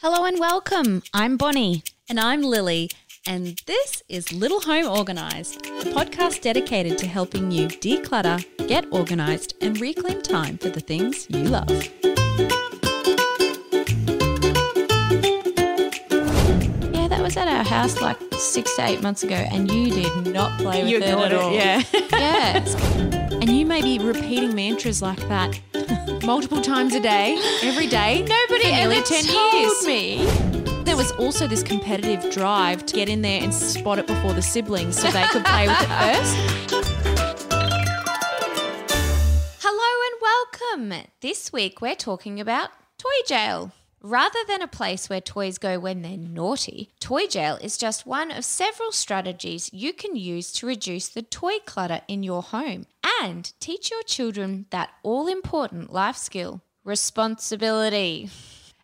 Hello and welcome. I'm Bonnie. And I'm Lily, and this is Little Home Organised, a podcast dedicated to helping you declutter, get organised, and reclaim time for the things you love. Yeah, that was at our house like six to eight months ago, and you did not play with You it at it, all. yeah. yeah. And you may be repeating mantras like that multiple times a day, every day. Nobody for nearly ever 10 told years. me. There was also this competitive drive to get in there and spot it before the siblings so they could play with it first. Hello and welcome. This week we're talking about toy jail. Rather than a place where toys go when they're naughty, toy jail is just one of several strategies you can use to reduce the toy clutter in your home and teach your children that all important life skill responsibility.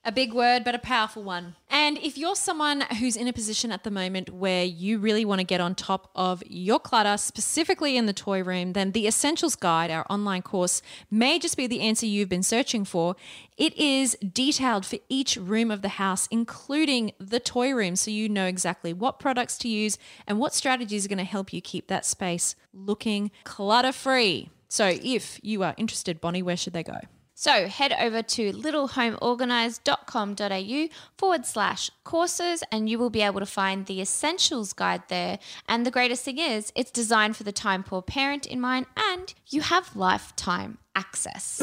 A big word, but a powerful one. And if you're someone who's in a position at the moment where you really want to get on top of your clutter, specifically in the toy room, then the Essentials Guide, our online course, may just be the answer you've been searching for. It is detailed for each room of the house, including the toy room, so you know exactly what products to use and what strategies are going to help you keep that space looking clutter free. So if you are interested, Bonnie, where should they go? So head over to littlehomeorganized.com.au forward slash courses and you will be able to find the essentials guide there. And the greatest thing is, it's designed for the time poor parent in mind and you have lifetime access.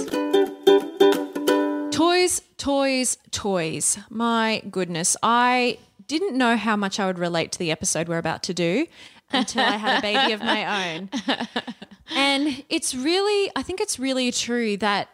Toys, toys, toys. My goodness. I didn't know how much I would relate to the episode we're about to do until I had a baby of my own. And it's really, I think it's really true that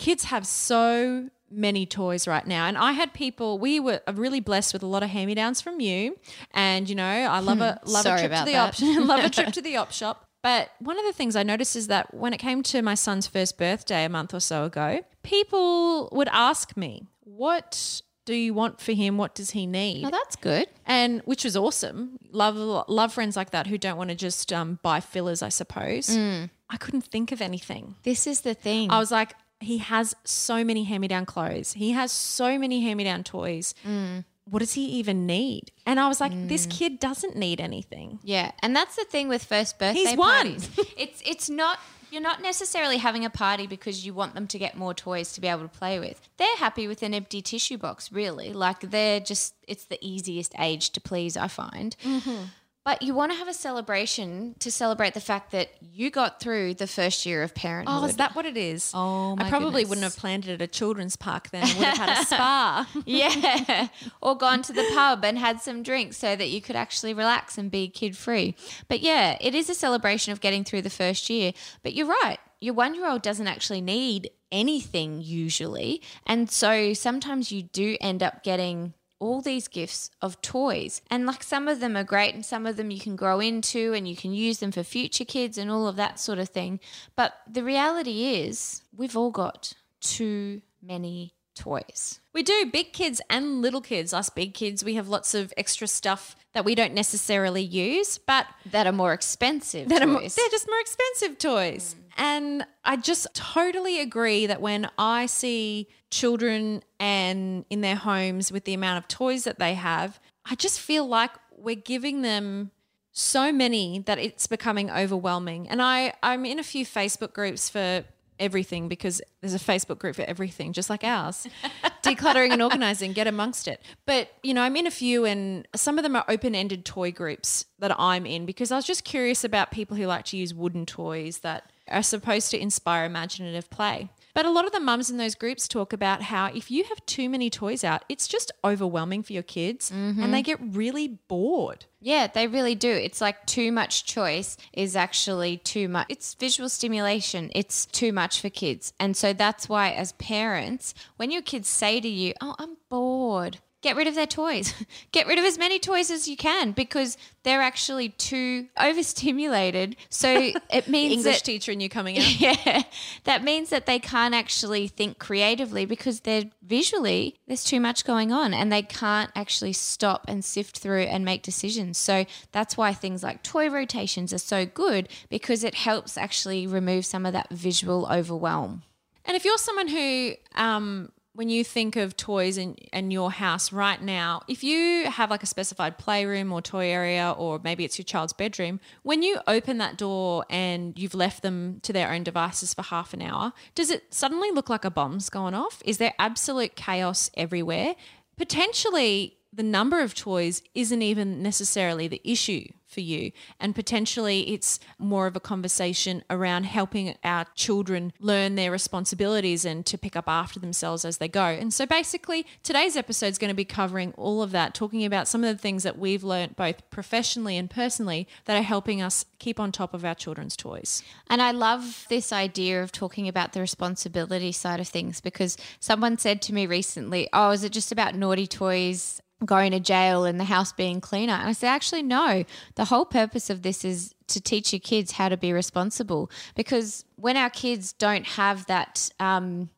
kids have so many toys right now. And I had people, we were really blessed with a lot of hand me downs from you. And, you know, I love a, love a trip to the that. option, love a trip to the op shop. But one of the things I noticed is that when it came to my son's first birthday a month or so ago, people would ask me, What do you want for him? What does he need? Oh, that's good. and which was awesome. Love love friends like that who don't want to just um, buy fillers, I suppose. I couldn't think of anything. This is the thing. I was like, he has so many hand me down clothes. He has so many hand me down toys. Mm. What does he even need? And I was like, this mm. kid doesn't need anything. Yeah, and that's the thing with first birthday He's one. parties. it's it's not you're not necessarily having a party because you want them to get more toys to be able to play with. They're happy with an empty tissue box, really. Like they're just it's the easiest age to please, I find. Mm-hmm. But you want to have a celebration to celebrate the fact that you got through the first year of parenthood. Oh, is that what it is? Oh, my I probably goodness. wouldn't have planned it at a children's park then. I would have had a spa. Yeah. or gone to the pub and had some drinks so that you could actually relax and be kid free. But yeah, it is a celebration of getting through the first year. But you're right. Your one year old doesn't actually need anything usually. And so sometimes you do end up getting all these gifts of toys. And like some of them are great and some of them you can grow into and you can use them for future kids and all of that sort of thing. But the reality is, we've all got too many toys. We do, big kids and little kids. Us big kids, we have lots of extra stuff that we don't necessarily use, but that are more expensive that are more, they're just more expensive toys. Mm. And I just totally agree that when I see children and in their homes with the amount of toys that they have, I just feel like we're giving them so many that it's becoming overwhelming. And I, I'm in a few Facebook groups for everything because there's a Facebook group for everything, just like ours. Decluttering and organizing, get amongst it. But, you know, I'm in a few and some of them are open ended toy groups that I'm in because I was just curious about people who like to use wooden toys that are supposed to inspire imaginative play. But a lot of the mums in those groups talk about how if you have too many toys out, it's just overwhelming for your kids and they mm-hmm. get really bored. yeah, they really do. It's like too much choice is actually too much. It's visual stimulation. It's too much for kids. And so that's why, as parents, when your kids say to you, Oh, I'm bored, get rid of their toys. get rid of as many toys as you can because they're actually too overstimulated. So it means English that teacher and you coming out. yeah, that means that they can't actually think creatively because they're visually there's too much going on and they can't actually stop and sift through and make decisions. So that's why things like toy rotations are so good because it helps actually remove some of that visual overwhelm. And if you're someone who, um, when you think of toys in, in your house right now, if you have like a specified playroom or toy area, or maybe it's your child's bedroom, when you open that door and you've left them to their own devices for half an hour, does it suddenly look like a bomb's going off? Is there absolute chaos everywhere? Potentially, the number of toys isn't even necessarily the issue for you. And potentially it's more of a conversation around helping our children learn their responsibilities and to pick up after themselves as they go. And so basically, today's episode is going to be covering all of that, talking about some of the things that we've learned both professionally and personally that are helping us keep on top of our children's toys. And I love this idea of talking about the responsibility side of things because someone said to me recently, Oh, is it just about naughty toys? Going to jail and the house being cleaner. And I said, actually, no. The whole purpose of this is to teach your kids how to be responsible because when our kids don't have that, um,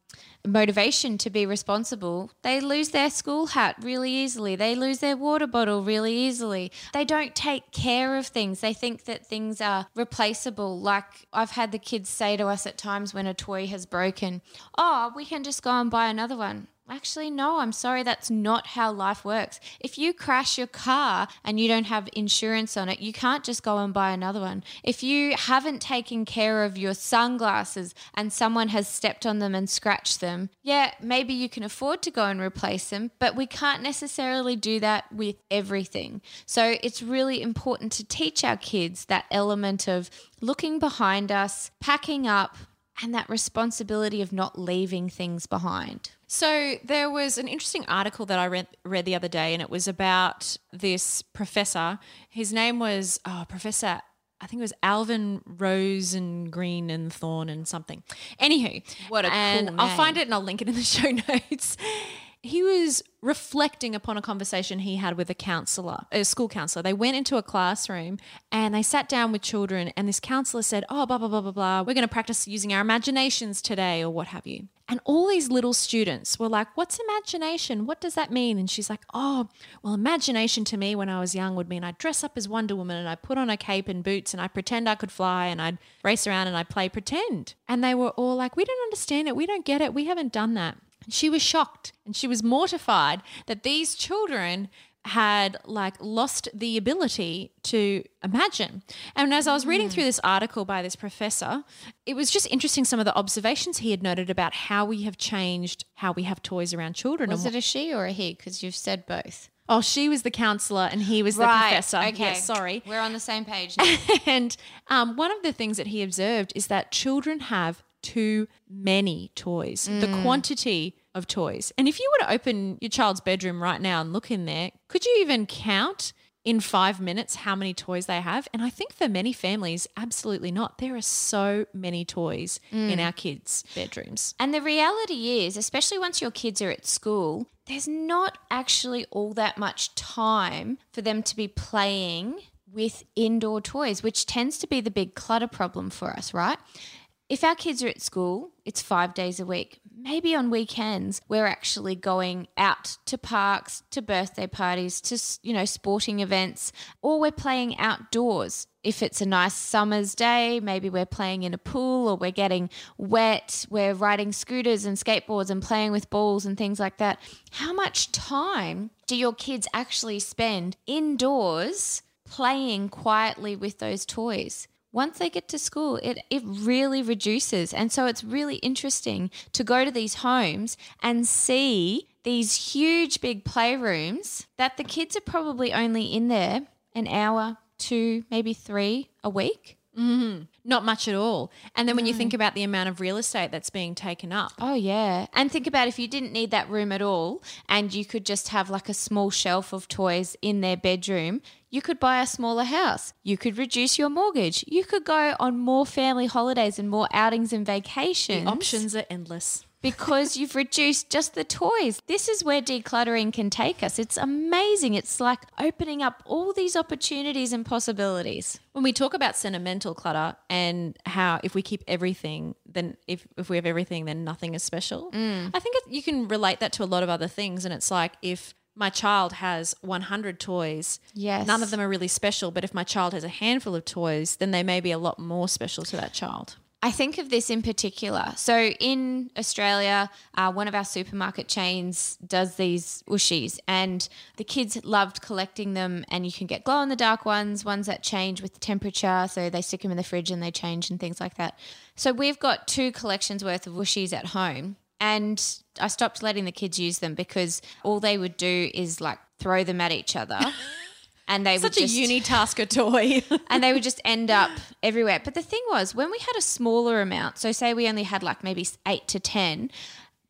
motivation to be responsible, they lose their school hat really easily. They lose their water bottle really easily. They don't take care of things. They think that things are replaceable. Like I've had the kids say to us at times when a toy has broken, Oh, we can just go and buy another one. Actually, no, I'm sorry, that's not how life works. If you crash your car and you don't have insurance on it, you can't just go and buy another one. If you haven't taken care of your sunglasses and someone has stepped on them and scratched them, yeah, maybe you can afford to go and replace them, but we can't necessarily do that with everything. So it's really important to teach our kids that element of looking behind us, packing up, and that responsibility of not leaving things behind. So there was an interesting article that I read, read the other day, and it was about this professor. His name was oh, Professor. I think it was Alvin Rose and Green and Thorn and something. Anywho, What a cool and I'll find it and I'll link it in the show notes. He was reflecting upon a conversation he had with a counselor, a school counselor. They went into a classroom and they sat down with children, and this counselor said, Oh, blah, blah, blah, blah, blah. We're going to practice using our imaginations today, or what have you. And all these little students were like, What's imagination? What does that mean? And she's like, Oh, well, imagination to me when I was young would mean I'd dress up as Wonder Woman and I'd put on a cape and boots and I'd pretend I could fly and I'd race around and I'd play pretend. And they were all like, We don't understand it. We don't get it. We haven't done that. And she was shocked and she was mortified that these children had like lost the ability to imagine. And as I was reading through this article by this professor, it was just interesting some of the observations he had noted about how we have changed how we have toys around children. Was it a she or a he? Because you've said both. oh, she was the counselor and he was the professor. Okay. Yes, sorry. We're on the same page now. and um, one of the things that he observed is that children have too many toys, the quantity of toys. And if you were to open your child's bedroom right now and look in there, could you even count in five minutes how many toys they have? And I think for many families, absolutely not. There are so many toys in mm. our kids' bedrooms. And the reality is, especially once your kids are at school, there's not actually all that much time for them to be playing with indoor toys, which tends to be the big clutter problem for us, right? If our kids are at school, it's five days a week. Maybe on weekends, we're actually going out to parks, to birthday parties, to, you know, sporting events, or we're playing outdoors. If it's a nice summer's day, maybe we're playing in a pool or we're getting wet, we're riding scooters and skateboards and playing with balls and things like that. How much time do your kids actually spend indoors playing quietly with those toys? Once they get to school, it, it really reduces. And so it's really interesting to go to these homes and see these huge big playrooms that the kids are probably only in there an hour, two, maybe three a week. Mm-hmm. Not much at all. And then when you think about the amount of real estate that's being taken up, Oh, yeah. And think about if you didn't need that room at all and you could just have like a small shelf of toys in their bedroom, you could buy a smaller house. You could reduce your mortgage. You could go on more family holidays and more outings and vacations. The options are endless. Because you've reduced just the toys. This is where decluttering can take us. It's amazing. It's like opening up all these opportunities and possibilities. When we talk about sentimental clutter and how if we keep everything, then if, if we have everything, then nothing is special. Mm. I think it, you can relate that to a lot of other things. And it's like if my child has 100 toys, Yes. none of them are really special. But if my child has a handful of toys, then they may be a lot more special to that child. I think of this in particular. So in Australia, uh, one of our supermarket chains does these Ooshies, and the kids loved collecting them. And you can get glow in the dark ones, ones that change with the temperature. So they stick them in the fridge and they change and things like that. So we've got two collections worth of Ooshies at home. And I stopped letting the kids use them because all they would do is like throw them at each other. And they Such would a just, unitasker toy. and they would just end up everywhere. But the thing was, when we had a smaller amount, so say we only had like maybe eight to 10,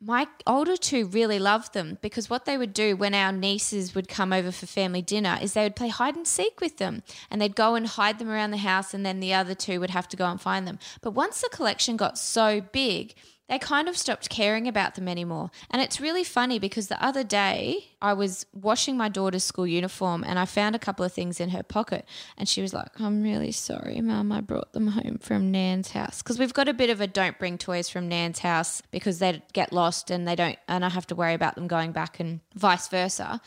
my older two really loved them because what they would do when our nieces would come over for family dinner is they would play hide and seek with them and they'd go and hide them around the house and then the other two would have to go and find them. But once the collection got so big, they kind of stopped caring about them anymore. And it's really funny because the other day I was washing my daughter's school uniform and I found a couple of things in her pocket. And she was like, I'm really sorry, Mum. I brought them home from Nan's house. Because we've got a bit of a don't bring toys from Nan's house because they get lost and they don't, and I have to worry about them going back and vice versa.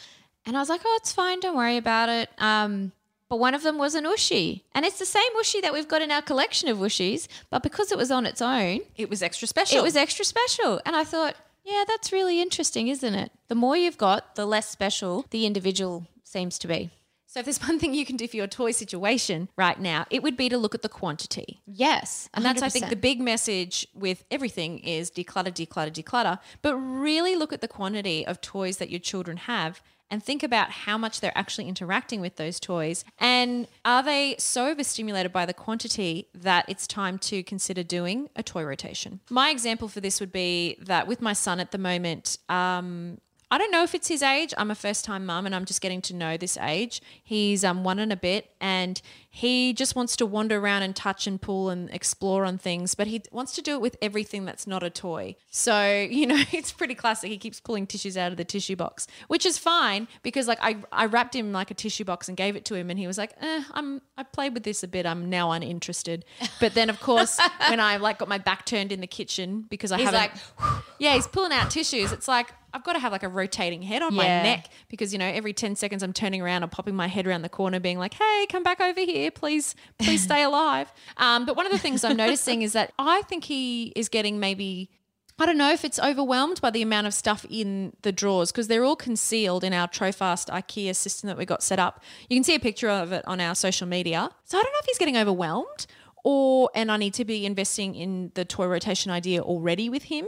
And I was like, oh, it's fine. Don't worry about it. Um, but one of them was an Ooshie. And it's the same Ooshie that we've got in our collection of Ooshies, but because it was on its own, it was extra special. it was extra special. And I thought, yeah, that's really interesting, isn't it? The more you've got, the less special the individual seems to be. So if there's one thing you can do for your toy situation right now, it would be to look at the quantity. Yes. And that's, I think, 100%. the big message with everything is declutter, declutter, declutter. But really look at the quantity of toys that your children have and think about how much they're actually interacting with those toys. And are they so overstimulated by the quantity that it's time to consider doing a toy rotation? My example for this would be that with my son at the moment, um, I don't know if it's his age. I'm a first time mum and I'm just getting to know this age. He's um, one and a bit and he just wants to wander around and touch and pull and explore on things, but he wants to do it with everything that's not a toy. So, you know, it's pretty classic. He keeps pulling tissues out of the tissue box, which is fine because like I, I wrapped him like a tissue box and gave it to him and he was like, eh, I'm, I played with this a bit. I'm now uninterested. But then of course, when I like got my back turned in the kitchen because I He's haven't, like, yeah, he's pulling out tissues. It's like I've got to have like a rotating head on my neck because you know every 10 seconds I'm turning around and popping my head around the corner being like, "Hey, come back over here, please. Please stay alive." Um, but one of the things I'm noticing is that I think he is getting maybe I don't know if it's overwhelmed by the amount of stuff in the drawers because they're all concealed in our Trofast IKEA system that we got set up. You can see a picture of it on our social media. So I don't know if he's getting overwhelmed or and I need to be investing in the toy rotation idea already with him.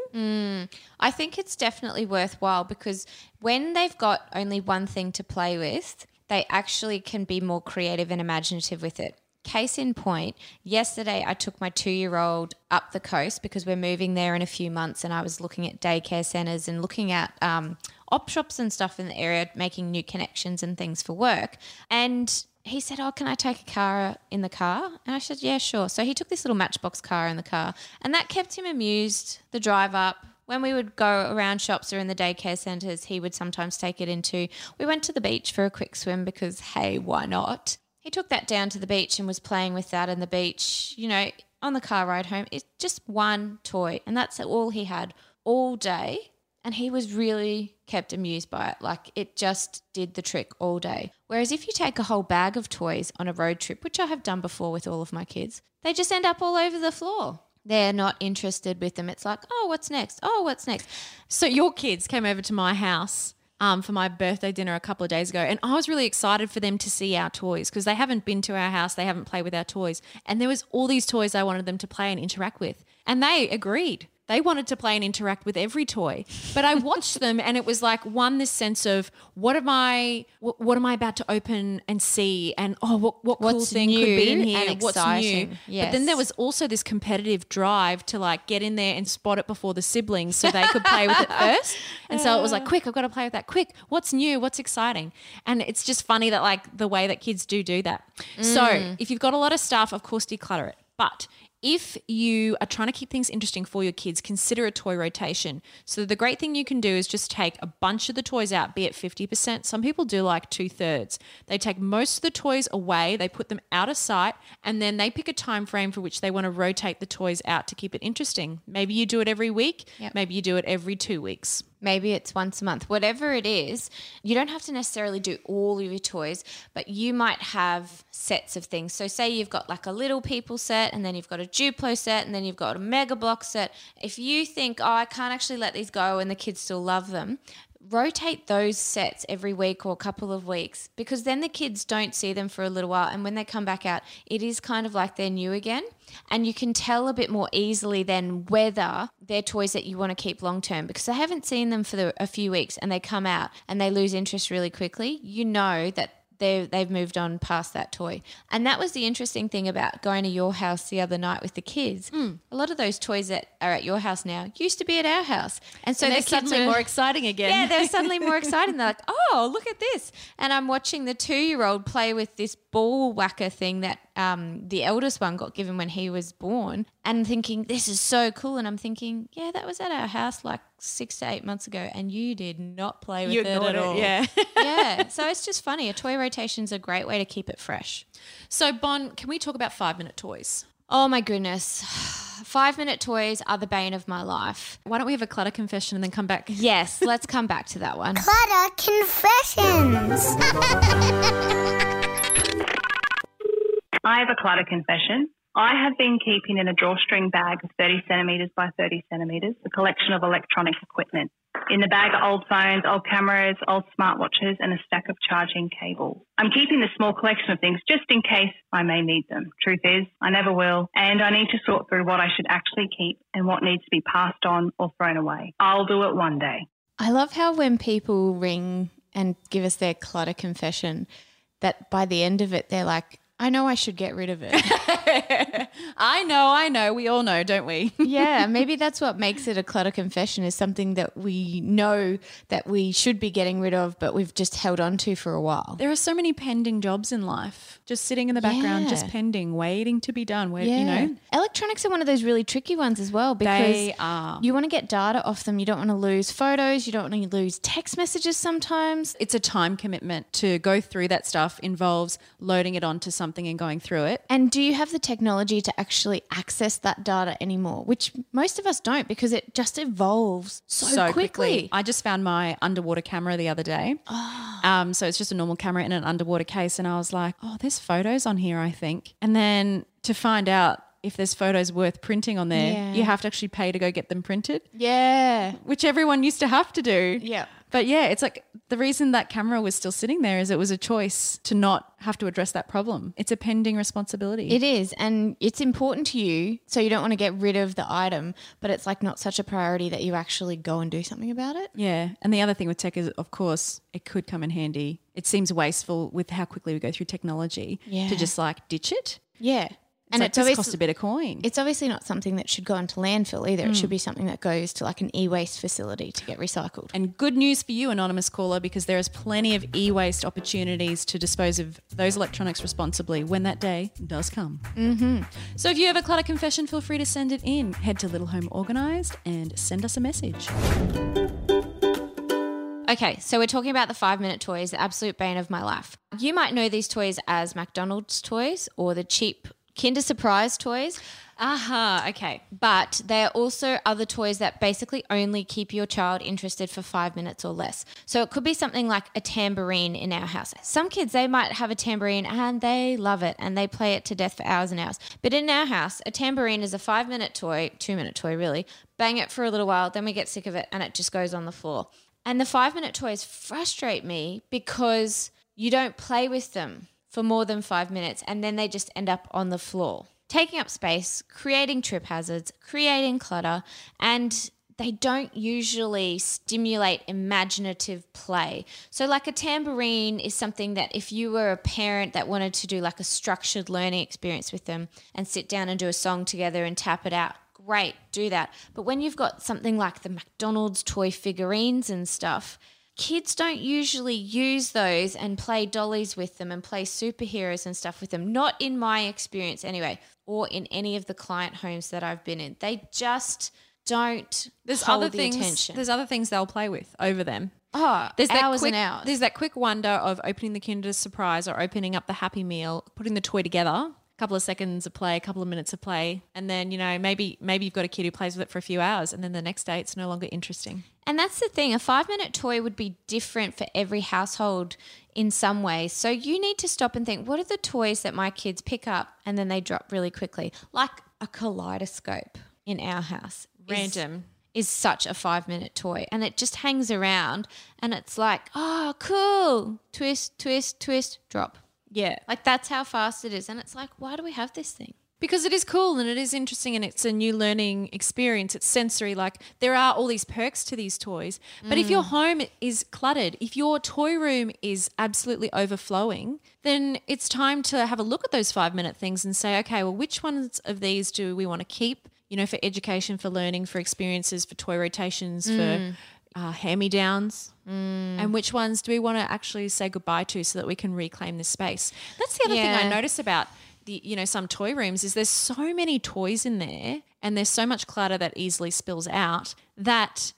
I think it's definitely worthwhile because when they've got only one thing to play with, they actually can be more creative and imaginative with it. Case in point, yesterday I took my two year old up the coast because we're moving there in a few months, and I was looking at daycare centres and looking at um, op shops and stuff in the area, making new connections and things for work. And he said, Oh, can I take a car in the car? And I said, Yeah, sure. So he took this little matchbox car in the car, and that kept him amused. The drive up, when we would go around shops or in the daycare centres, he would sometimes take it into. We went to the beach for a quick swim because, hey, why not? He took that down to the beach and was playing with that in the beach, you know, on the car ride home. It's just one toy, and that's all he had all day. And he was really kept amused by it. Like it just did the trick all day. Whereas if you take a whole bag of toys on a road trip, which I have done before with all of my kids, they just end up all over the floor. They're not interested with them. It's like, oh, what's next? Oh, what's next? So your kids came over to my house um, for my birthday dinner a couple of days ago, and I was really excited for them to see our toys because they haven't been to our house, they haven't played with our toys, and there was all these toys I wanted them to play and interact with, and they agreed. They wanted to play and interact with every toy, but I watched them, and it was like one this sense of what am I, what, what am I about to open and see, and oh, what what cool What's thing could be in here, and what's new. exciting. But then there was also this competitive drive to like get in there and spot it before the siblings so they could play with it first. And so it was like, uh. quick, I've got to play with that. Quick, what's new? What's exciting? And it's just funny that like the way that kids do do that. So mm. if you've got a lot of stuff, of course, declutter it. But if you are trying to keep things interesting for your kids, consider a toy rotation. So the great thing you can do is just take a bunch of the toys out, be it 50%. Some people do like two thirds. They take most of the toys away, they put them out of sight, and then they pick a time frame for which they want to rotate the toys out to keep it interesting. Maybe you do it every week, Yep. maybe you do it every two weeks. Maybe it's once a month, whatever it is. You don't have to necessarily do all of your toys, but you might have sets of things. So, say you've got like a little people set, and then you've got a Duplo set, and then you've got a Mega Block set. If you think, oh, I can't actually let these go and the kids still love them, rotate those sets every week or a couple of weeks because then the kids don't see them for a little while. And when they come back out it is kind of like they're new again. And you can tell a bit more easily then whether they're toys that you want to keep long term because I haven't seen them for the, a few weeks and they come out and they lose interest really quickly. You know that they they've moved on past that toy. And that was the interesting thing about going to your house the other night with the kids. Mm. A lot of those toys that are at your house now used to be at our house, and so And the they're suddenly are- more exciting again. yeah, they're suddenly more excited. They're like, oh, look at this. And I'm watching the two year old play with this ball whacker thing that um, the eldest one got given when he was born and thinking, this is so cool. And I'm thinking, yeah, that was at our house like six to eight months ago and you did not play with you it ignored at all. Yeah. yeah. So it's just funny. A toy rotation is a great way to keep it fresh. so, Bon, can we talk about five minute toys? Oh my goodness. Five minute toys are the bane of my life. Why don't we have a clutter confession and then come back? Yes, let's come back to that one. Clutter confessions. I have a clutter confession. I have been keeping in a drawstring bag of 30 centimetres by 30 centimetres a collection of electronic equipment. In the bag are old phones, old cameras, old smartwatches, and a stack of charging cables. I'm keeping this small collection of things just in case I may need them. Truth is, I never will, and I need to sort through what I should actually keep and what needs to be passed on or thrown away. I'll do it one day. I love how when people ring and give us their clutter confession, that by the end of it, they're like, I know I should get rid of it. I know, I know. We all know, don't we? yeah, maybe that's what makes it a clutter confession is something that we know that we should be getting rid of, but we've just held on to for a while. There are so many pending jobs in life, just sitting in the background, just pending, waiting to be done. Wait, you know, Electronics are one of those really tricky ones as well because They are. you want to get data off them. You don't want to lose photos. You don't want to lose text messages sometimes. it's a time commitment to go through that stuff. Involves loading it onto something and going through it. And do you have the technology to actually access that data anymore? Which most of us don't because it just evolves so, quickly. I just found my underwater camera the other day. Um, so it's just a normal camera in an underwater case, and I was like, "Oh, there's photos on here, I think." And then to find out if there's photos worth printing on there, Yeah. you have to actually pay to go get them printed, Yeah. which everyone used to have to do. Yeah. But yeah, it's like the reason that camera was still sitting there is it was a choice to not have to address that problem. It's a pending responsibility. It is. And it's important to you. So you don't want to get rid of the item, but it's like not such a priority that you actually go and do something about it. Yeah. And the other thing with tech is, of course, it could come in handy. It seems wasteful with how quickly we go through technology Yeah. to just like ditch it. Yeah. And and it it's just obviously, cost a bit of coin. it's obviously not something that should go into landfill either. It should be something that goes to like an e-waste facility to get recycled. and good news for you, anonymous caller, because there is plenty of e-waste opportunities to dispose of those electronics responsibly when that day does come. Mm-hmm. So if you have a clutter confession, feel free to send it in. Head to Little Home Organised and send us a message. Okay, so we're talking about the five minute toys, the absolute bane of my life. You might know these toys as McDonald's toys or the cheap Kinder Surprise toys. Aha, okay. But there are also other toys that basically only keep your child interested for five minutes or less. So it could be something like a tambourine in our house. Some kids, they might have a tambourine and they love it and they play it to death for hours and hours. But in our house, a tambourine is a five minute toy, two minute toy really. Bang it for a little while, then we get sick of it and it just goes on the floor. And the five minute toys frustrate me because you don't play with them for more than five minutes and then they just end up on the floor, taking up space, creating trip hazards, creating clutter, and they don't usually stimulate imaginative play. So, like a tambourine is something that if you were a parent that wanted to do like a structured learning experience with them and sit down and do a song together and tap it out, great, do that. But when you've got something like the McDonald's toy figurines and stuff, kids don't usually use those and play dollies with them and play superheroes and stuff with them. Not in my experience, anyway, or in any of the client homes that I've been in. They just don't. There's other the things. Attention. There's other things they'll play with over them. oh, There's hours that quick, and hours. There's that quick wonder of opening the Kinder Surprise or opening up the Happy Meal, putting the toy together, a couple of seconds of play, a couple of minutes of play, and then you know maybe maybe you've got a kid who plays with it for a few hours, and then the next day it's no longer interesting. And that's the thing, a five minute toy would be different for every household in some ways. So you need to stop and think what are the toys that my kids pick up and then they drop really quickly? Like a kaleidoscope in our house. is- Random. Is such a five minute toy and it just hangs around and it's like, oh, cool. Twist, twist, twist, drop. Yeah, Like that's how fast it is. And it's like, why do we have this thing? Because it is cool and it is interesting and it's a new learning experience. It's sensory. Like there are all these perks to these toys. But if your mm. home is cluttered, if your toy room is absolutely overflowing, then it's time to have a look at those five minute things and say, okay, well, which ones of these do we want to keep? You know, for education, for learning, for experiences, for toy rotations, for mm. uh, hand me downs. Mm. And which ones do we want to actually say goodbye to so that we can reclaim this space? That's the other thing I Yeah. notice about the you know some toy rooms is there's so many toys in there and there's so much clutter that easily spills out that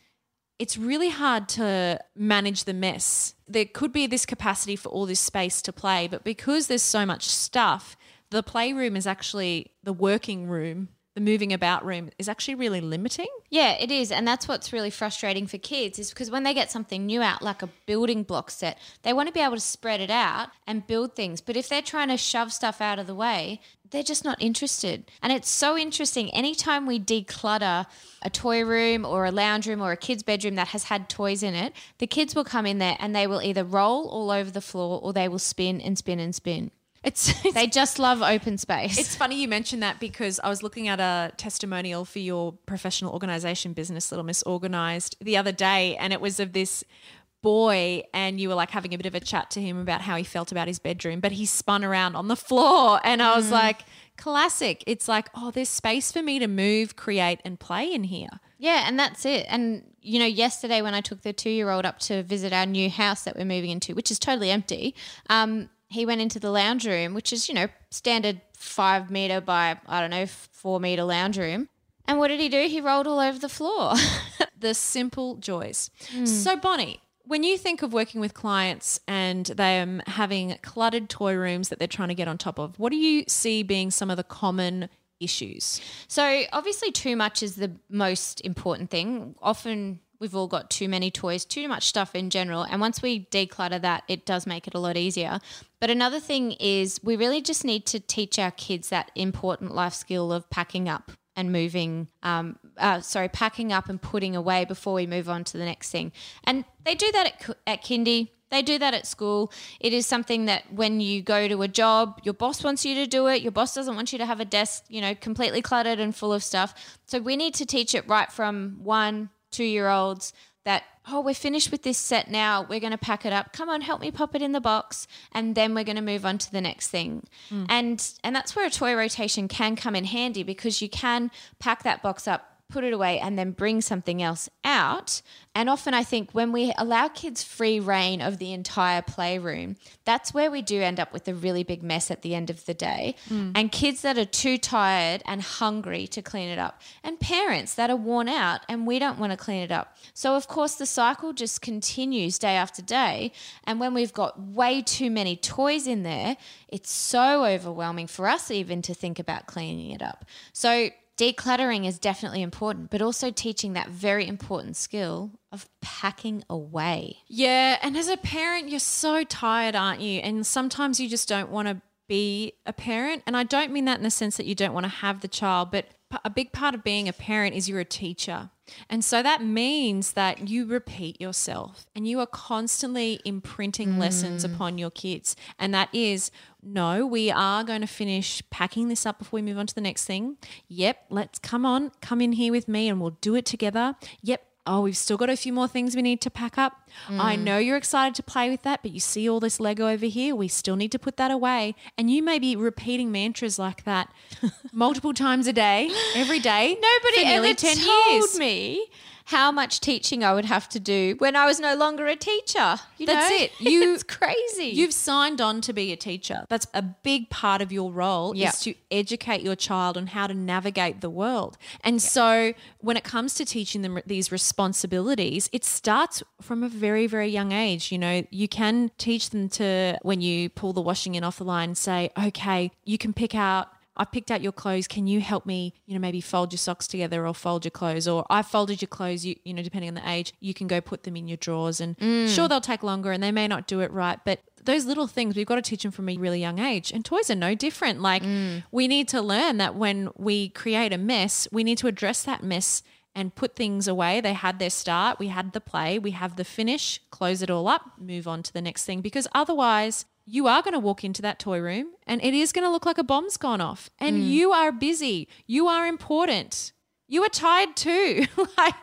it's really hard to manage the mess. There could be this capacity for all this space to play, but because there's so much stuff, the playroom is actually the working room, the moving about room is actually really limiting. Yeah, it is. And that's what's really frustrating for kids is because when they get something new out, like a building block set, they want to be able to spread it out and build things. But if they're trying to shove stuff out of the way, they're just not interested. And it's so interesting. Anytime we declutter a toy room or a lounge room or a kid's bedroom that has had toys in it, the kids will come in there and they will either roll all over the floor or they will spin and spin and spin. It's, it's They just love open space. It's funny you mentioned that because I was looking at a testimonial for your professional organization business, Little Miss Organized, the other day, and it was of this boy, and you were like having a bit of a chat to him about how he felt about his bedroom, but he spun around on the floor, and I was like, classic. It's like, oh, there's space for me to move, create, and play in here. Yeah, and that's it. And you know, yesterday when I took the two-year-old up to visit our new house that we're moving into, which is totally empty, um, he went into the lounge room, which is you know standard five meter by I don't know four meter lounge room. And what did he do? He rolled all over the floor. the simple joys. Hmm. So, Bonnie, when you think of working with clients and them having cluttered toy rooms that they're trying to get on top of, what do you see being some of the common issues? So obviously, too much is the most important thing. Often we've all got too many toys, too much stuff in general, and once we declutter that, it does make it a lot easier. But another thing is we really just need to teach our kids that important life skill of packing up and moving um, uh, sorry packing up and putting away before we move on to the next thing and they do that at, at kindy they do that at school. It is something that when you go to a job, your boss wants you to do it. Your boss doesn't want you to have a desk, you know, completely cluttered and full of stuff. So we need to teach it right from one, two year olds that, oh, we're finished with this set now. We're going to pack it up. Come on, help me pop it in the box. And then we're going to move on to the next thing. Mm. And, and that's where a toy rotation can come in handy because you can pack that box up put it away and then bring something else out. And often I think when we allow kids free reign of the entire playroom, that's where we do end up with a really big mess at the end of the day. Hmm. And kids that are too tired and hungry to clean it up, and parents that are worn out and we don't want to clean it up. So, of course, the cycle just continues day after day. And when we've got way too many toys in there, it's so overwhelming for us even to think about cleaning it up. So, decluttering is definitely important, but also teaching that very important skill of packing away. Yeah, and as a parent, you're so tired, aren't you? And sometimes you just don't want to be a parent. And I don't mean that in the sense that you don't want to have the child, but a big part of being a parent is you're a teacher. And so that means that you repeat yourself and you are constantly imprinting lessons mm. upon your kids. And that is no, we are going to finish packing this up before we move on to the next thing. Yep, let's come on, come in here with me and we'll do it together. Yep, oh, we've still got a few more things we need to pack up. I mm. know you're excited to play with that, but you see all this Lego over here. We still need to put that away. And you may be repeating mantras like that multiple times a day, every day. Nobody for nearly ever 10 told years. me how much teaching I would have to do when I was no longer a teacher. You That's know? it. You- it's crazy. You've signed on to be a teacher. That's a big part of your role Yeah. is to educate your child on how to navigate the world. And so when it comes to teaching them these responsibilities, it starts from a very, very young age. You know, you can teach them to, when you pull the washing in off the line, say, okay, you can pick out I picked out your clothes. Can you help me, you know, maybe fold your socks together or fold your clothes? Or I folded your clothes, you, you know, depending on the age, you can go put them in your drawers. And mm. sure, they'll take longer and they may not do it right. But those little things, we've got to teach them from a really young age. And toys are no different. Like mm. we need to learn that when we create a mess, we need to address that mess and put things away. They had their start, we had the play, we have the finish, close it all up, move on to the next thing. Because otherwise, you are going to walk into that toy room and it is going to look like a bomb's gone off. And mm. you are busy. You are important. You are tired too. like,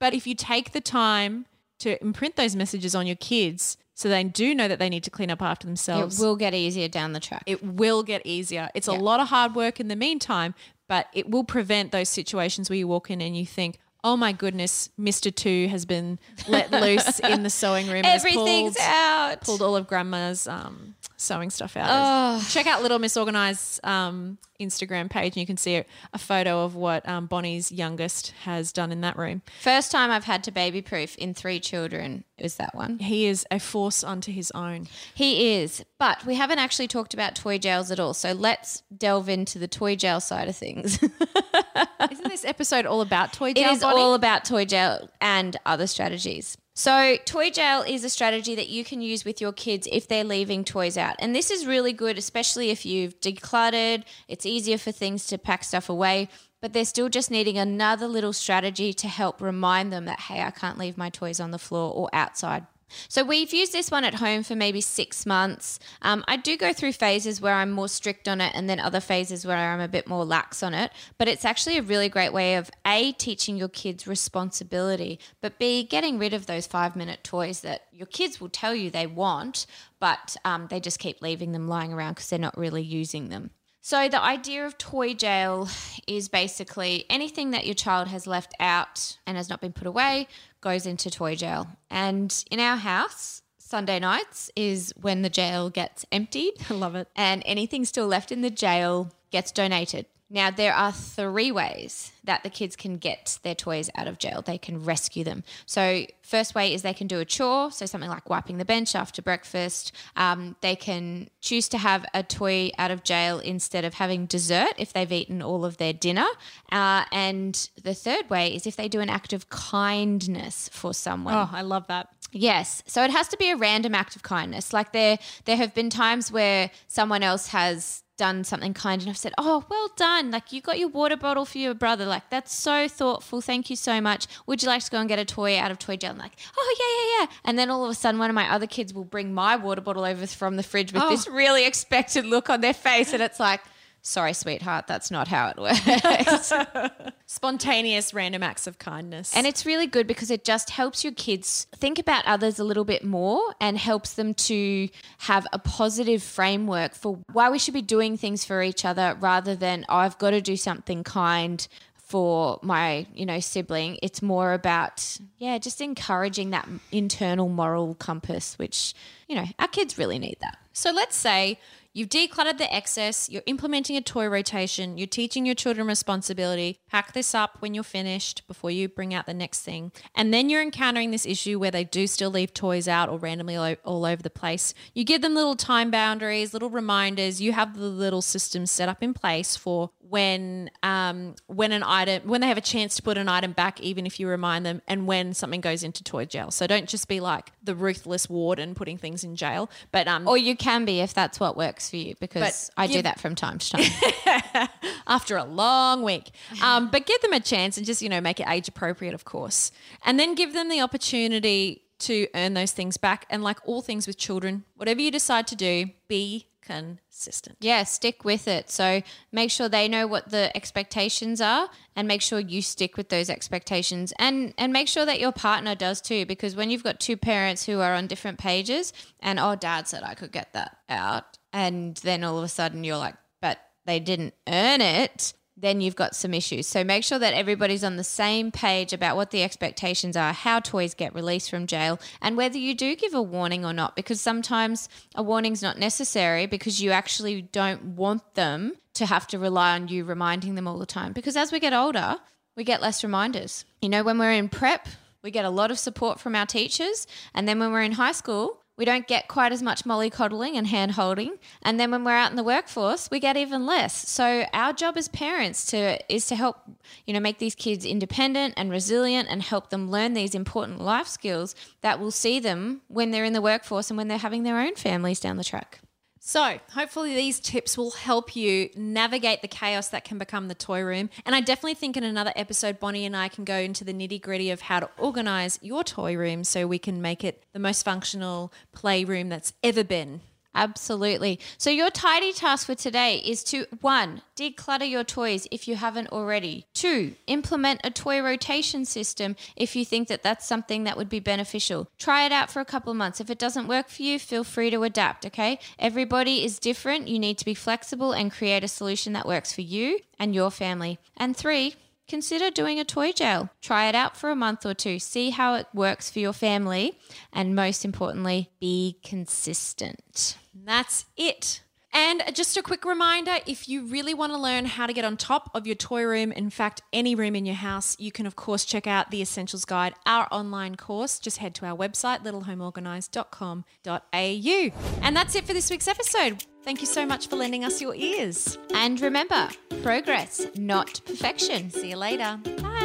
but if you take the time to imprint those messages on your kids so they do know that they need to clean up after themselves, it will get easier down the track. it will get easier. It's Yeah. a lot of hard work in the meantime, but it will prevent those situations where you walk in and you think, oh my goodness, Mr. Two has been let loose in the sewing room. Everything's pulled, out. pulled all of grandma's um, sewing stuff out. Check out Little Miss Organized um, Instagram page and you can see a, a photo of what um, Bonnie's youngest has done in that room. First time I've had to baby proof in three children is that one. He is a force unto his own. He is, but we haven't actually talked about toy jails at all. So let's delve into the toy jail side of things. Isn't this episode all about toy It jail, is Bonnie? all about toy jail and other strategies. So, toy jail is a strategy that you can use with your kids if they're leaving toys out. And this is really good, especially if you've decluttered, it's easier for things to pack stuff away, but they're still just needing another little strategy to help remind them that, hey, I can't leave my toys on the floor or outside. So we've used this one at home for maybe six months. Um, I do go through phases where I'm more strict on it, and then other phases where I'm a bit more lax on it. But it's actually a really great way of a teaching your kids responsibility, but b getting rid of those five minute toys that your kids will tell you they want, but um, they just keep leaving them lying around because they're not really using them. So, the idea of toy jail is basically anything that your child has left out and has not been put away goes into toy jail. And in our house, Sunday nights is when the jail gets emptied. I love it. And anything still left in the jail gets donated. Now, there are three ways that the kids can get their toys out of jail. They can rescue them. So, first way is they can do a chore, so something like wiping the bench after breakfast. Um, they can choose to have a toy out of jail instead of having dessert if they've eaten all of their dinner. Uh, and the third way is if they do an act of kindness for someone. Oh, I love that. Yes. So it has to be a random act of kindness. Like there there have been times where someone else has done something kind enough said, "Oh, well done. Like you got your water bottle for your brother. Like that's so thoughtful. Thank you so much. Would you like to go and get a toy out of toy jail?" I'm like, "Oh, yeah, yeah, yeah." And then all of a sudden one of my other kids will bring my water bottle over from the fridge with oh. this really expected look on their face and it's like, "Sorry, sweetheart, that's not how it works." Spontaneous random acts of kindness. And it's really good because it just helps your kids think about others a little bit more and helps them to have a positive framework for why we should be doing things for each other rather than, oh, I've got to do something kind for my, you know, sibling. It's more about, yeah, just encouraging that internal moral compass, which, you know, our kids really need that. So let's say you've decluttered the excess, you're implementing a toy rotation, you're teaching your children responsibility. Pack this up when you're finished before you bring out the next thing. And then you're encountering this issue where they do still leave toys out or randomly all, over the place. You give them little time boundaries, little reminders. You have the little systems set up in place for when um, when an item when they have a chance to put an item back, even if you remind them, and when something goes into toy jail. So don't just be like the ruthless warden putting things in jail, but um, Or you can be if that's what works for you, because But I do that from time to time. after a long week. Um, but give them a chance and just, you know, make it age appropriate, of course. And then give them the opportunity to earn those things back. And like all things with children, whatever you decide to do, be consistent. Yeah, stick with it. So make sure they know what the expectations are and make sure you stick with those expectations and and make sure that your partner does too because when you've got two parents who are on different pages and oh dad said I could get that out and then all of a sudden you're like but they didn't earn it then you've got some issues. So make sure that everybody's on the same page about what the expectations are, how toys get released from jail, and whether you do give a warning or not, because sometimes a warning's not necessary because you actually don't want them to have to rely on you reminding them all the time. Because as we get older, we get less reminders. You know, when we're in prep, we get a lot of support from our teachers. And then when we're in high school, we don't get quite as much mollycoddling and hand holding. And then when we're out in the workforce, we get even less. So our job as parents to is to help, you know, make these kids independent and resilient and help them learn these important life skills that will see them when they're in the workforce and when they're having their own families down the track. So, hopefully, these tips will help you navigate the chaos that can become the toy room. And I definitely think in another episode, Bonnie and I can go into the nitty gritty of how to organize your toy room so we can make it the most functional playroom that's ever been. Absolutely. So, your tidy task for today is to one, declutter your toys if you haven't already. Two, implement a toy rotation system if you think that that's something that would be beneficial. Try it out for a couple of months. If it doesn't work for you, feel free to adapt, okay? Everybody is different. You need to be flexible and create a solution that works for you and your family. And three, consider doing a toy jail. Try it out for a month or two, see how it works for your family, and most importantly, be consistent. That's it. And just a quick reminder if you really want to learn how to get on top of your toy room, in fact, any room in your house, you can, of course, check out the Essentials Guide, our online course. Just head to our website, littlehomeorganised.com.au. And that's it for this week's episode. Thank you so much for lending us your ears. And remember, progress, not perfection. See you later. Bye.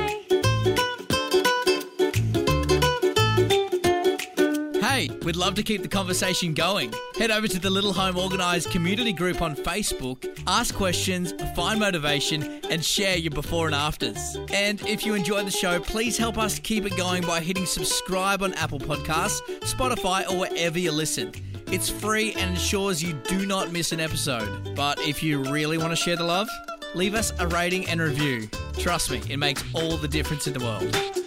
Hey, we'd love to keep the conversation going. Head over to the Little Home Organised community group on Facebook, ask questions, find motivation, and share your before and afters. And if you enjoy the show, please help us keep it going by hitting subscribe on Apple Podcasts, Spotify, or wherever you listen. It's free and ensures you do not miss an episode. But if you really want to share the love, leave us a rating and review. Trust me, it makes all the difference in the world.